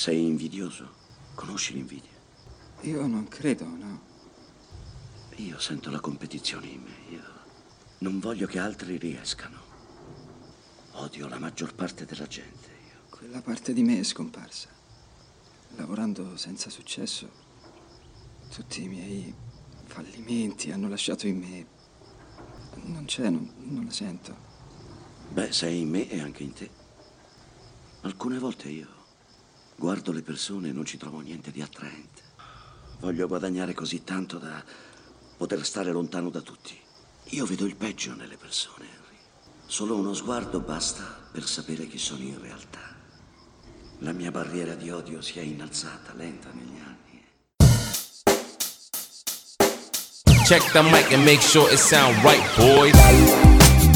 Sei invidioso? Conosci l'invidia? Io non credo, no. Io sento la competizione in me. Io non voglio che altri riescano. Odio la maggior parte della gente. Io. Quella parte di me è scomparsa. Lavorando senza successo, tutti i miei fallimenti hanno lasciato in me. Non c'è, non, non la sento. Beh, sei in me e anche in te. Alcune volte io guardo le persone e non ci trovo niente di attraente. Voglio guadagnare così tanto da poter stare lontano da tutti. Io vedo il peggio nelle persone, Henry. Solo uno sguardo basta per sapere chi sono in realtà. La mia barriera di odio si è innalzata, lenta negli anni. Check the mic and make sure it sound right, boys.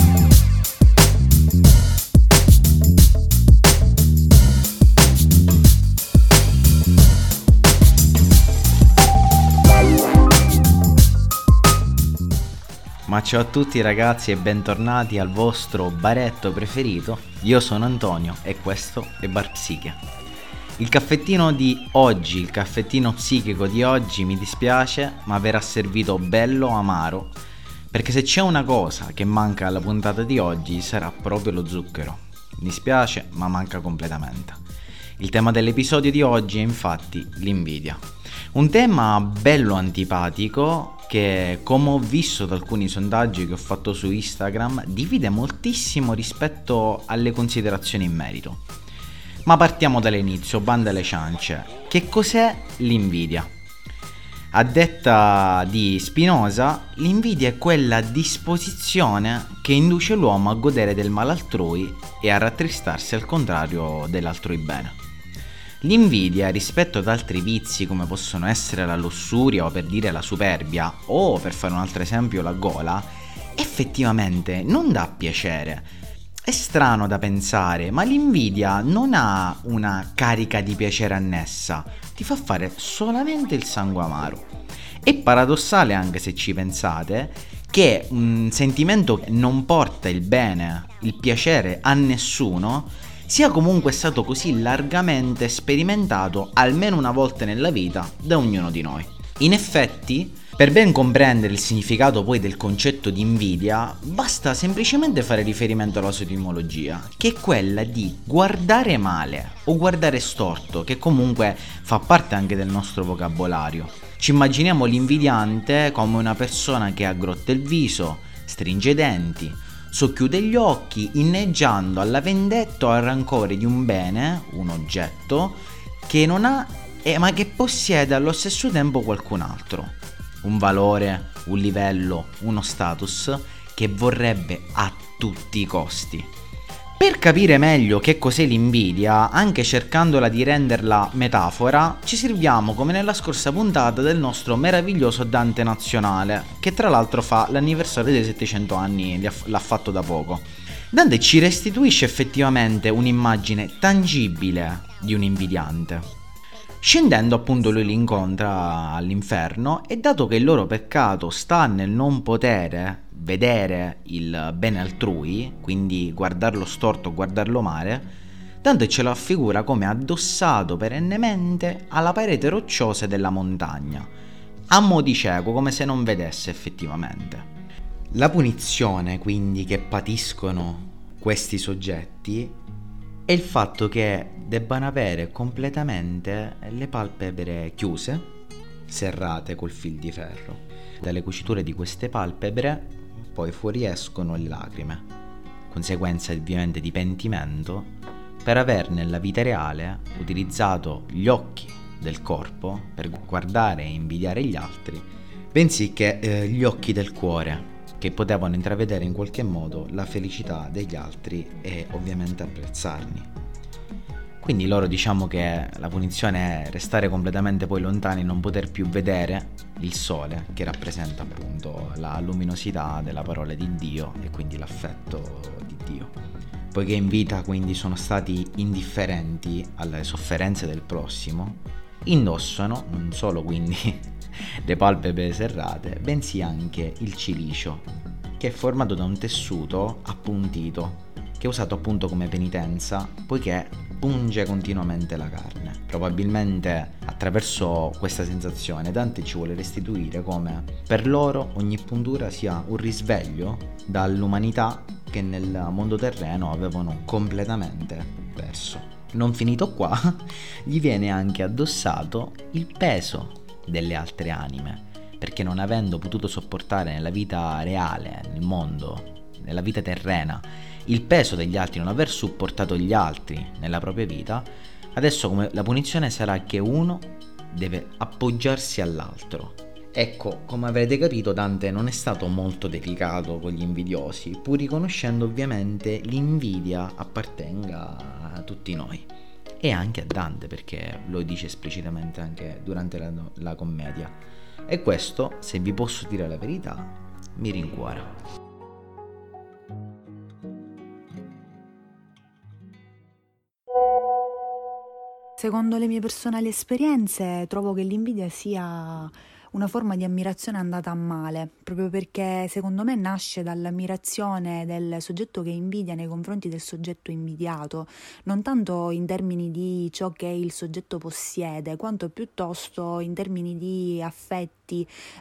Ma ciao a tutti ragazzi e bentornati al vostro baretto preferito. Io sono Antonio e questo è Bar Psiche. Il caffettino di oggi, il caffettino psichico di oggi mi dispiace, ma verrà servito bello amaro, perché se c'è una cosa che manca alla puntata di oggi sarà proprio lo zucchero. Mi dispiace, ma manca completamente. Il tema dell'episodio di oggi è infatti l'invidia. Un tema bello antipatico che, come ho visto da alcuni sondaggi che ho fatto su Instagram, divide moltissimo rispetto alle considerazioni in merito. Ma partiamo dall'inizio, banda alle ciance. Che cos'è l'invidia? A detta di Spinoza, l'invidia è quella disposizione che induce l'uomo a godere del male altrui e a rattristarsi al contrario dell'altrui bene. L'invidia rispetto ad altri vizi come possono essere la lussuria o per dire la superbia o per fare un altro esempio la gola, effettivamente non dà piacere. È strano da pensare, ma l'invidia non ha una carica di piacere annessa, ti fa fare solamente il sangue amaro. È paradossale anche se ci pensate che un sentimento che non porta il bene, il piacere a nessuno, sia comunque stato così largamente sperimentato almeno una volta nella vita da ognuno di noi. In effetti, per ben comprendere il significato poi del concetto di invidia, basta semplicemente fare riferimento alla sua etimologia, che è quella di guardare male o guardare storto, che comunque fa parte anche del nostro vocabolario. Ci immaginiamo l'invidiante come una persona che aggrotta il viso, stringe i denti, socchiude gli occhi inneggiando alla vendetta o al rancore di un bene, un oggetto, che non ha eh, ma che possiede allo stesso tempo qualcun altro. Un valore, un livello, uno status che vorrebbe a tutti i costi. Per capire meglio che cos'è l'invidia, anche cercandola di renderla metafora, ci serviamo come nella scorsa puntata del nostro meraviglioso Dante nazionale, che tra l'altro fa l'anniversario dei 700 anni, l'ha fatto da poco. Dante ci restituisce effettivamente un'immagine tangibile di un invidiante. Scendendo appunto lui li incontra all'inferno e dato che il loro peccato sta nel non potere vedere il bene altrui, quindi guardarlo storto, guardarlo male, Dante ce lo affigura come addossato perennemente alla parete rocciosa della montagna, a mo' di cieco, come se non vedesse effettivamente. La punizione quindi che patiscono questi soggetti è il fatto che debbano avere completamente le palpebre chiuse, serrate col fil di ferro. Dalle cuciture di queste palpebre poi fuoriescono le lacrime, conseguenza ovviamente di pentimento, per aver nella vita reale utilizzato gli occhi del corpo per guardare e invidiare gli altri, bensì che eh, gli occhi del cuore, che potevano intravedere in qualche modo la felicità degli altri e ovviamente apprezzarli. Quindi loro diciamo che la punizione è restare completamente poi lontani, non poter più vedere il sole che rappresenta appunto la luminosità della parola di Dio e quindi l'affetto di Dio. Poiché in vita quindi sono stati indifferenti alle sofferenze del prossimo, indossano non solo quindi le palpebre serrate, bensì anche il cilicio, che è formato da un tessuto appuntito che è usato appunto come penitenza, poiché punge continuamente la carne. Probabilmente attraverso questa sensazione Dante ci vuole restituire come per loro ogni puntura sia un risveglio dall'umanità che nel mondo terreno avevano completamente perso. Non finito qua, gli viene anche addossato il peso delle altre anime, perché non avendo potuto sopportare nella vita reale, nel mondo, nella vita terrena, il peso degli altri, non aver supportato gli altri nella propria vita, adesso come la punizione sarà che uno deve appoggiarsi all'altro. Ecco, come avrete capito, Dante non è stato molto delicato con gli invidiosi, pur riconoscendo ovviamente l'invidia appartenga a tutti noi. E anche a Dante, perché lo dice esplicitamente anche durante la, la commedia. E questo, se vi posso dire la verità, mi rincuora. Secondo le mie personali esperienze, trovo che l'invidia sia una forma di ammirazione andata a male, proprio perché secondo me nasce dall'ammirazione del soggetto che invidia nei confronti del soggetto invidiato, non tanto in termini di ciò che il soggetto possiede, quanto piuttosto in termini di affetti,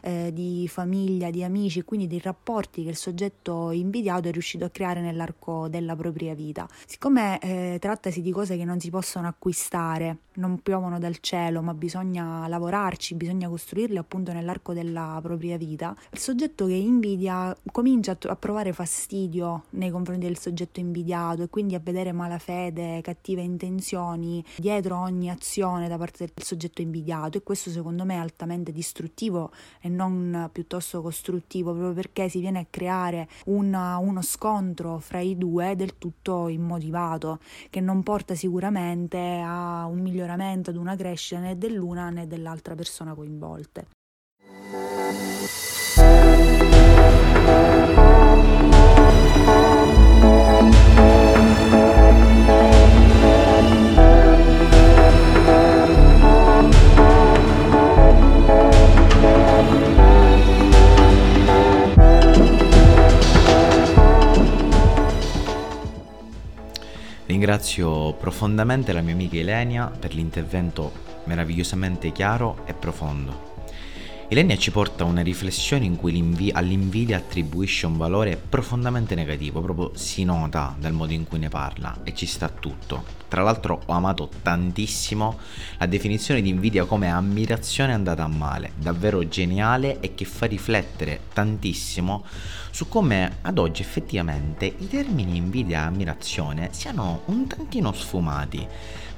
eh, di famiglia, di amici, quindi di rapporti che il soggetto invidiato è riuscito a creare nell'arco della propria vita. Siccome eh, trattasi di cose che non si possono acquistare, non piovono dal cielo, ma bisogna lavorarci, bisogna costruirle appunto nell'arco della propria vita, il soggetto che invidia comincia a provare fastidio nei confronti del soggetto invidiato e quindi a vedere malafede, cattive intenzioni dietro ogni azione da parte del soggetto invidiato e questo secondo me è altamente distruttivo e non piuttosto costruttivo proprio perché si viene a creare una, uno scontro fra i due del tutto immotivato che non porta sicuramente a un miglioramento, ad una crescita né dell'una né dell'altra persona coinvolte. Ringrazio profondamente la mia amica Ilenia per l'intervento meravigliosamente chiaro e profondo. Ilenia ci porta a una riflessione in cui all'invidia attribuisce un valore profondamente negativo, proprio si nota dal modo in cui ne parla e ci sta tutto. Tra l'altro ho amato tantissimo la definizione di invidia come ammirazione andata a male, davvero geniale e che fa riflettere tantissimo su come ad oggi effettivamente i termini invidia e ammirazione siano un tantino sfumati.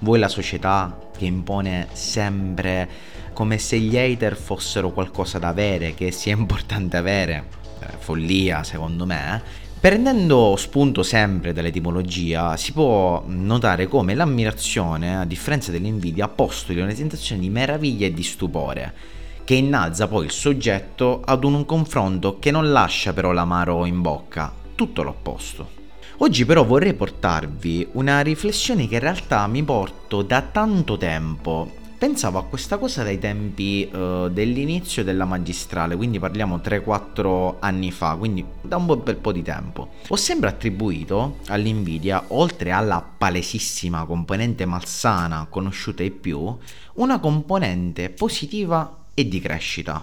Vuoi la società che impone sempre come se gli hater fossero qualcosa da avere, che sia importante avere, eh, follia secondo me. Eh. Prendendo spunto sempre dall'etimologia, si può notare come l'ammirazione, a differenza dell'invidia, postuli una sensazione di meraviglia e di stupore che innalza poi il soggetto ad un confronto che non lascia però l'amaro in bocca, tutto l'opposto. Oggi però vorrei portarvi una riflessione che in realtà mi porto da tanto tempo. Pensavo a questa cosa dai tempi uh, dell'inizio della magistrale, quindi parliamo 3-4 anni fa, quindi da un bel po' di tempo. Ho sempre attribuito all'invidia, oltre alla palesissima componente malsana conosciuta ai più, una componente positiva e di crescita.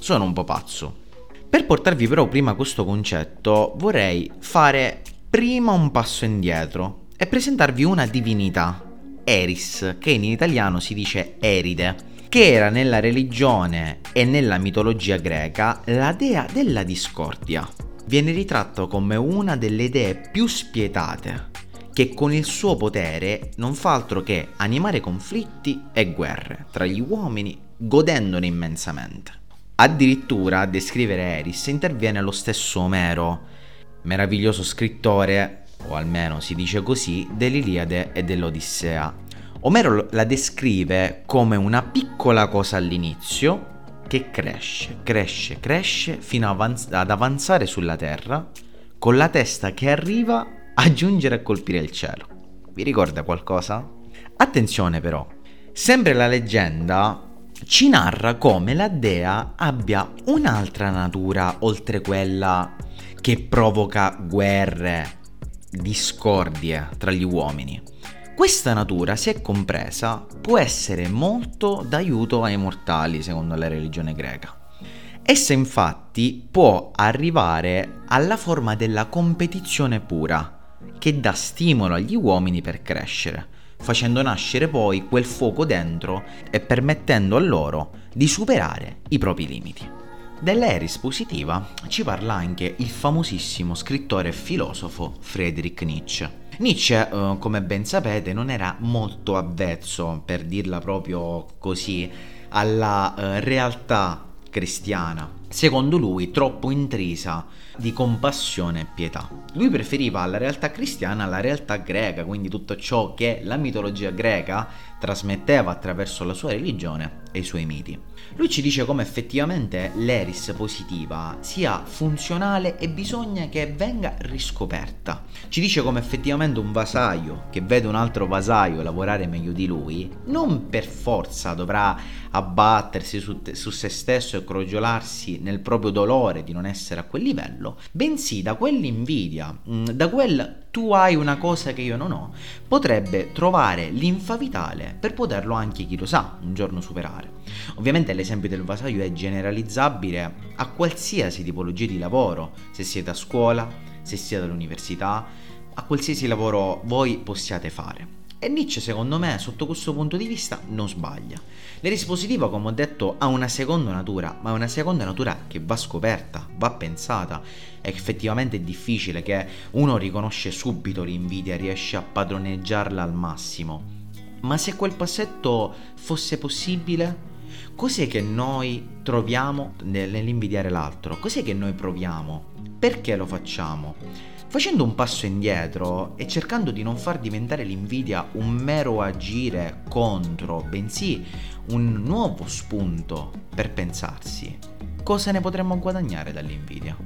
Sono un po' pazzo. Per portarvi però prima questo concetto vorrei fare prima un passo indietro e presentarvi una divinità, Eris, che in italiano si dice Eride, che era nella religione e nella mitologia greca la dea della discordia. Viene ritratto come una delle dee più spietate, che con il suo potere non fa altro che animare conflitti e guerre tra gli uomini godendone immensamente. Addirittura a descrivere Eris interviene lo stesso Omero, meraviglioso scrittore, o almeno si dice così, dell'Iliade e dell'Odissea. Omero la descrive come una piccola cosa all'inizio che cresce, cresce, cresce fino ad avanzare sulla terra con la testa che arriva a giungere a colpire il cielo. Vi ricorda qualcosa? Attenzione però, sempre la leggenda ci narra come la dea abbia un'altra natura oltre quella che provoca guerre, discordie tra gli uomini. Questa natura, se compresa, può essere molto d'aiuto ai mortali, secondo la religione greca. Essa infatti può arrivare alla forma della competizione pura, che dà stimolo agli uomini per crescere, facendo nascere poi quel fuoco dentro e permettendo a loro di superare i propri limiti. Dell'Eris positiva ci parla anche il famosissimo scrittore e filosofo Friedrich Nietzsche. Nietzsche, eh, come ben sapete, non era molto avvezzo, per dirla proprio così, alla eh, realtà cristiana, secondo lui troppo intrisa di compassione e pietà. Lui preferiva la realtà cristiana alla realtà greca, quindi tutto ciò che la mitologia greca trasmetteva attraverso la sua religione e i suoi miti. Lui ci dice come effettivamente l'eris positiva sia funzionale e bisogna che venga riscoperta. Ci dice come effettivamente un vasaio che vede un altro vasaio lavorare meglio di lui non per forza dovrà abbattersi su, te, su se stesso e crogiolarsi nel proprio dolore di non essere a quel livello, bensì da quell'invidia, mm, da quel tu hai una cosa che io non ho, potrebbe trovare linfa vitale per poterlo anche, chi lo sa, un giorno superare. Ovviamente l'esempio del vasaio è generalizzabile a qualsiasi tipologia di lavoro, se siete a scuola, se siete all'università, a qualsiasi lavoro voi possiate fare. E Nietzsche, secondo me, sotto questo punto di vista, non sbaglia. L'erispositiva, come ho detto, ha una seconda natura, ma è una seconda natura che va scoperta, va pensata. È effettivamente difficile che uno riconosce subito l'invidia, riesce a padroneggiarla al massimo. Ma se quel passetto fosse possibile, cos'è che noi troviamo nell'invidiare l'altro? Cos'è che noi proviamo? Perché lo facciamo? Facendo un passo indietro e cercando di non far diventare l'invidia un mero agire contro, bensì un nuovo spunto per pensarsi, cosa ne potremmo guadagnare dall'invidia?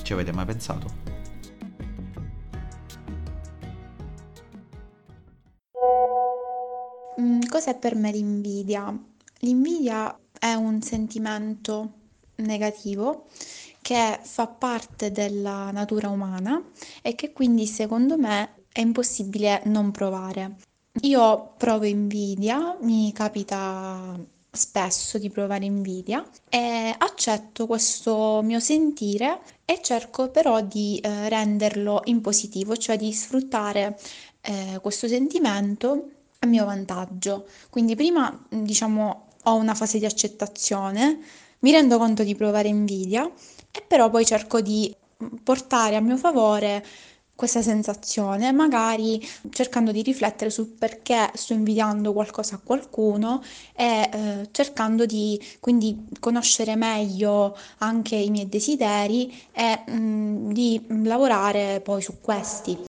Ci avete mai pensato? Mm, cos'è per me l'invidia? L'invidia è un sentimento negativo che fa parte della natura umana e che quindi secondo me è impossibile non provare. Io provo invidia, mi capita spesso di provare invidia e accetto questo mio sentire e cerco però di eh, renderlo in positivo, cioè di sfruttare eh, questo sentimento a mio vantaggio. Quindi prima diciamo ho una fase di accettazione, mi rendo conto di provare invidia e però poi cerco di portare a mio favore questa sensazione, magari cercando di riflettere sul perché sto invidiando qualcosa a qualcuno e eh, cercando di quindi conoscere meglio anche i miei desideri e mh, mm, di lavorare poi su questi.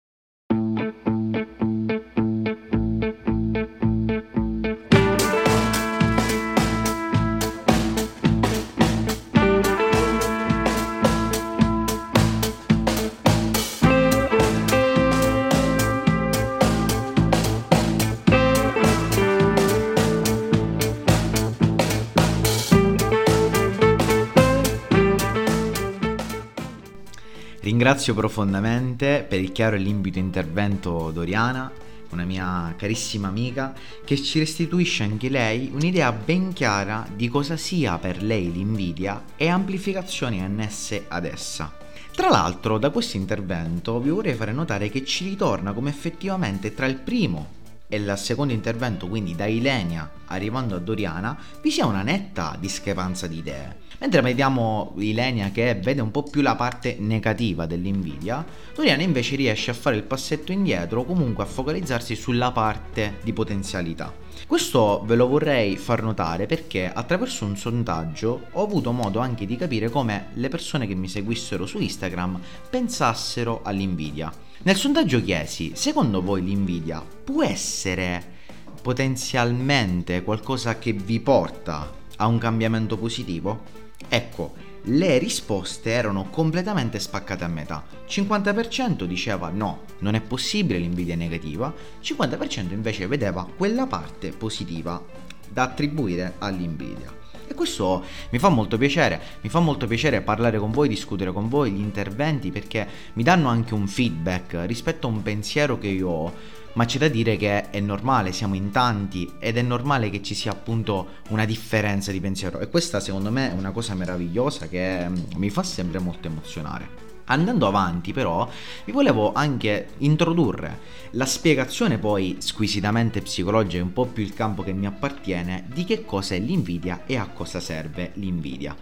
Ringrazio profondamente per il chiaro e limpido intervento Doriana, una mia carissima amica, che ci restituisce anche lei un'idea ben chiara di cosa sia per lei l'invidia e amplificazioni annesse ad essa. Tra l'altro, da questo intervento vi vorrei fare notare che ci ritorna come effettivamente tra il primo e il secondo intervento, quindi da Ilenia arrivando a Doriana, vi sia una netta discrepanza di idee. Mentre vediamo Ilenia che vede un po' più la parte negativa dell'invidia, Doriana invece riesce a fare il passetto indietro comunque a focalizzarsi sulla parte di potenzialità. Questo ve lo vorrei far notare perché attraverso un sondaggio ho avuto modo anche di capire come le persone che mi seguissero su Instagram pensassero all'invidia. Nel sondaggio chiesi, secondo voi l'invidia può essere potenzialmente qualcosa che vi porta a un cambiamento positivo? Ecco, le risposte erano completamente spaccate a metà. 50% diceva no, non è possibile l'invidia negativa, 50% invece vedeva quella parte positiva da attribuire all'invidia. Questo mi fa molto piacere, mi fa molto piacere parlare con voi, discutere con voi gli interventi perché mi danno anche un feedback rispetto a un pensiero che io ho ma c'è da dire che è normale, siamo in tanti ed è normale che ci sia appunto una differenza di pensiero e questa secondo me è una cosa meravigliosa che mm, mi fa sempre molto emozionare. Andando avanti però vi volevo anche introdurre la spiegazione poi squisitamente psicologica, un po' più il campo che mi appartiene, di che cosa è l'invidia e a cosa serve l'invidia.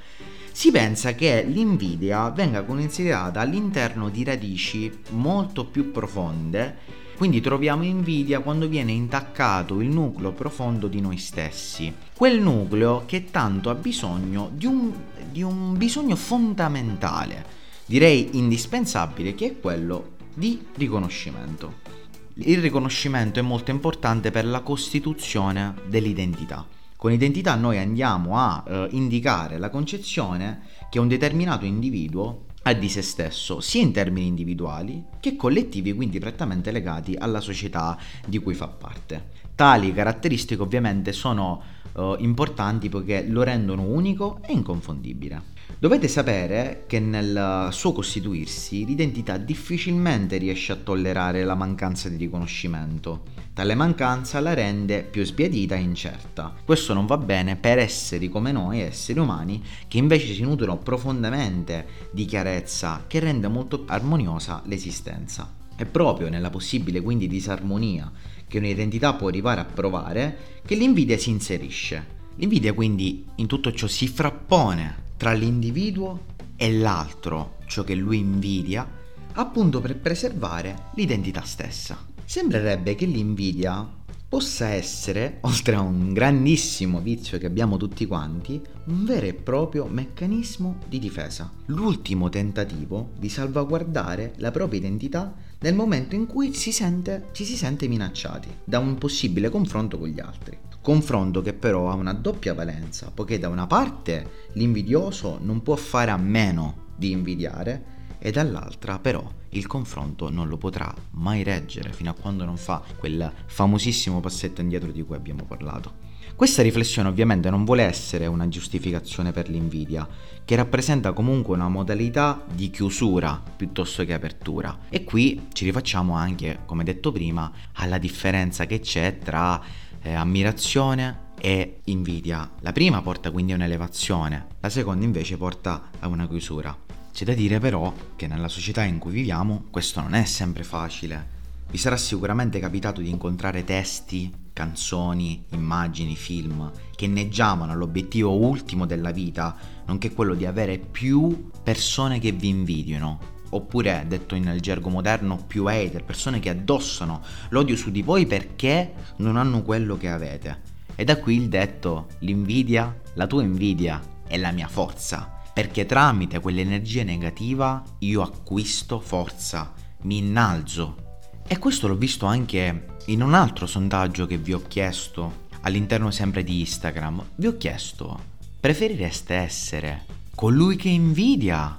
Si pensa che l'invidia venga considerata all'interno di radici molto più profonde quindi troviamo invidia quando viene intaccato il nucleo profondo di noi stessi, quel nucleo che tanto ha bisogno di un, di un bisogno fondamentale, direi indispensabile, che è quello di riconoscimento. Il riconoscimento è molto importante per la costituzione dell'identità. Con identità noi andiamo a eh, indicare la concezione che un determinato individuo ha di se stesso, sia in termini individuali che collettivi, quindi prettamente legati alla società di cui fa parte. Tali caratteristiche ovviamente sono eh, importanti poiché lo rendono unico e inconfondibile. Dovete sapere che nel suo costituirsi l'identità difficilmente riesce a tollerare la mancanza di riconoscimento. Tale mancanza la rende più sbiadita e incerta. Questo non va bene per esseri come noi, esseri umani, che invece si nutrono profondamente di chiarezza che rende molto armoniosa l'esistenza. È proprio nella possibile quindi disarmonia che un'identità può arrivare a provare che l'invidia si inserisce. L'invidia quindi in tutto ciò si frappone tra l'individuo e l'altro, ciò che lui invidia, appunto per preservare l'identità stessa. Sembrerebbe che l'invidia possa essere, oltre a un grandissimo vizio che abbiamo tutti quanti, un vero e proprio meccanismo di difesa. L'ultimo tentativo di salvaguardare la propria identità nel momento in cui si sente, ci si sente minacciati da un possibile confronto con gli altri. Confronto che però ha una doppia valenza, poiché da una parte l'invidioso non può fare a meno di invidiare e dall'altra però il confronto non lo potrà mai reggere fino a quando non fa quel famosissimo passetto indietro di cui abbiamo parlato. Questa riflessione ovviamente non vuole essere una giustificazione per l'invidia, che rappresenta comunque una modalità di chiusura piuttosto che apertura. E qui ci rifacciamo anche, come detto prima, alla differenza che c'è tra eh, ammirazione e invidia. La prima porta quindi a un'elevazione, la seconda invece porta a una chiusura. C'è da dire però che nella società in cui viviamo questo non è sempre facile. Vi sarà sicuramente capitato di incontrare testi, canzoni, immagini, film che inneggiavano all'obiettivo ultimo della vita, nonché quello di avere più persone che vi invidiano, oppure detto nel gergo moderno più hater, persone che addossano l'odio su di voi perché non hanno quello che avete. E da qui il detto l'invidia, la tua invidia è la mia forza, perché tramite quell'energia negativa io acquisto forza, mi innalzo. E questo l'ho visto anche in un altro sondaggio che vi ho chiesto all'interno sempre di Instagram. Vi ho chiesto, preferireste essere colui che invidia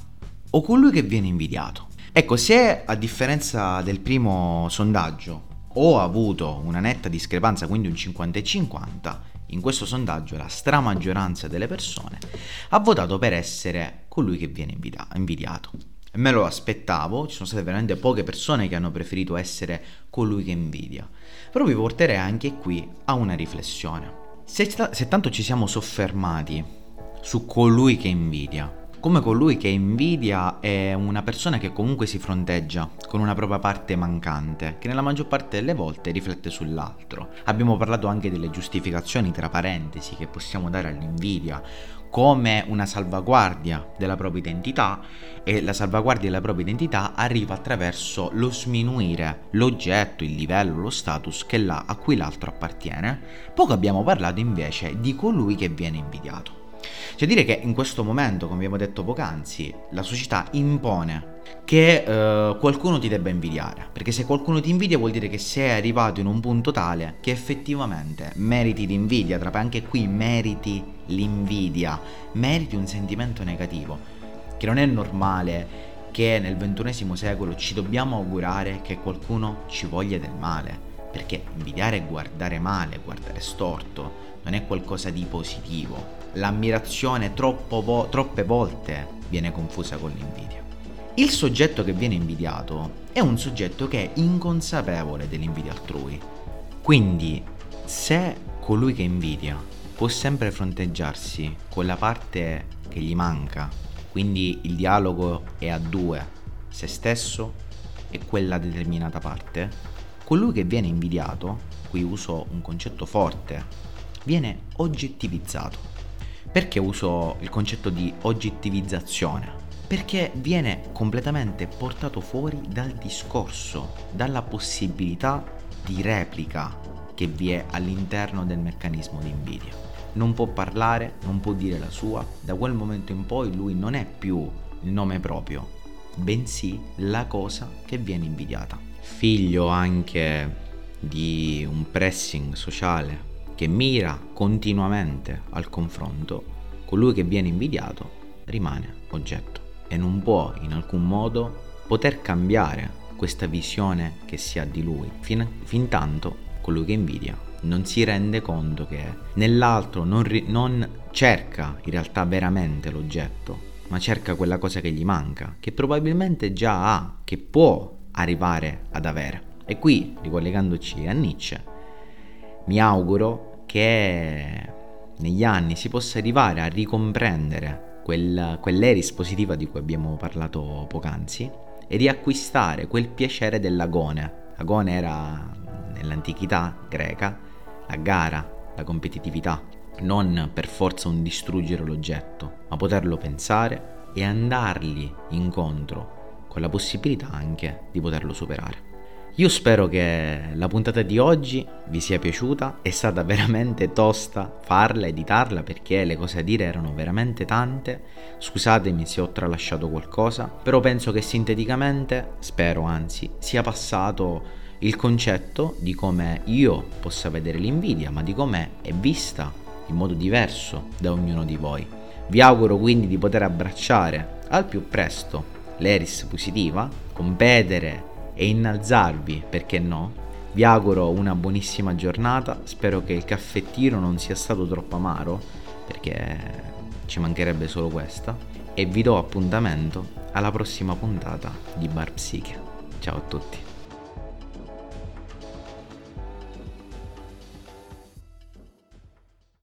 o colui che viene invidiato. Ecco, se a differenza del primo sondaggio ho avuto una netta discrepanza, quindi un 50 e 50, in questo sondaggio la stramaggioranza delle persone ha votato per essere colui che viene invidiato. Me lo aspettavo, ci sono state veramente poche persone che hanno preferito essere colui che invidia. Però vi porterei anche qui a una riflessione. Se, se tanto ci siamo soffermati su colui che invidia, come colui che invidia è una persona che comunque si fronteggia con una propria parte mancante, che nella maggior parte delle volte riflette sull'altro. Abbiamo parlato anche delle giustificazioni tra parentesi che possiamo dare all'invidia come una salvaguardia della propria identità e la salvaguardia della propria identità arriva attraverso lo sminuire l'oggetto, il livello, lo status a cui l'altro appartiene. Poco abbiamo parlato invece di colui che viene invidiato. Cioè dire che in questo momento, come abbiamo detto poc'anzi, la società impone che eh, qualcuno ti debba invidiare, perché se qualcuno ti invidia vuol dire che sei arrivato in un punto tale che effettivamente meriti l'invidia, tra anche qui meriti l'invidia, meriti un sentimento negativo, che non è normale che nel ventunesimo secolo ci dobbiamo augurare che qualcuno ci voglia del male, perché invidiare è guardare male, guardare storto, non è qualcosa di positivo. L'ammirazione vo- troppe volte viene confusa con l'invidia. Il soggetto che viene invidiato è un soggetto che è inconsapevole dell'invidia altrui. Quindi, se colui che invidia può sempre fronteggiarsi con la parte che gli manca, quindi il dialogo è a due, se stesso e quella determinata parte, colui che viene invidiato, qui uso un concetto forte, viene oggettivizzato. Perché uso il concetto di oggettivizzazione? Perché viene completamente portato fuori dal discorso, dalla possibilità di replica che vi è all'interno del meccanismo di invidia non può parlare, non può dire la sua, da quel momento in poi lui non è più il nome proprio, bensì la cosa che viene invidiata. Figlio anche di un pressing sociale che mira continuamente al confronto, colui che viene invidiato rimane oggetto e non può in alcun modo poter cambiare questa visione che si ha di lui, fin, fin tanto colui che invidia non si rende conto che nell'altro non, ri- non cerca in realtà veramente l'oggetto, ma cerca quella cosa che gli manca, che probabilmente già ha, che può arrivare ad avere. E qui, ricollegandoci a Nietzsche, mi auguro che negli anni si possa arrivare a ricomprendere quel, quell'eris positiva di cui abbiamo parlato poc'anzi e riacquistare quel piacere dell'agone. Agone era nell'antichità greca la gara, la competitività, non per forza un distruggere l'oggetto, ma poterlo pensare e andargli incontro con la possibilità anche di poterlo superare. Io spero che la puntata di oggi vi sia piaciuta, è stata veramente tosta farla, editarla perché le cose a dire erano veramente tante, scusatemi se ho tralasciato qualcosa, però penso che sinteticamente, spero anzi, sia passato il concetto di come io possa vedere l'invidia, ma di come è vista in modo diverso da ognuno di voi. Vi auguro quindi di poter abbracciare al più presto l'Eris positiva, competere e innalzarvi, perché no? Vi auguro una buonissima giornata, spero che il caffettino non sia stato troppo amaro, perché ci mancherebbe solo questa, e vi do appuntamento alla prossima puntata di Bar Psiche. Ciao a tutti.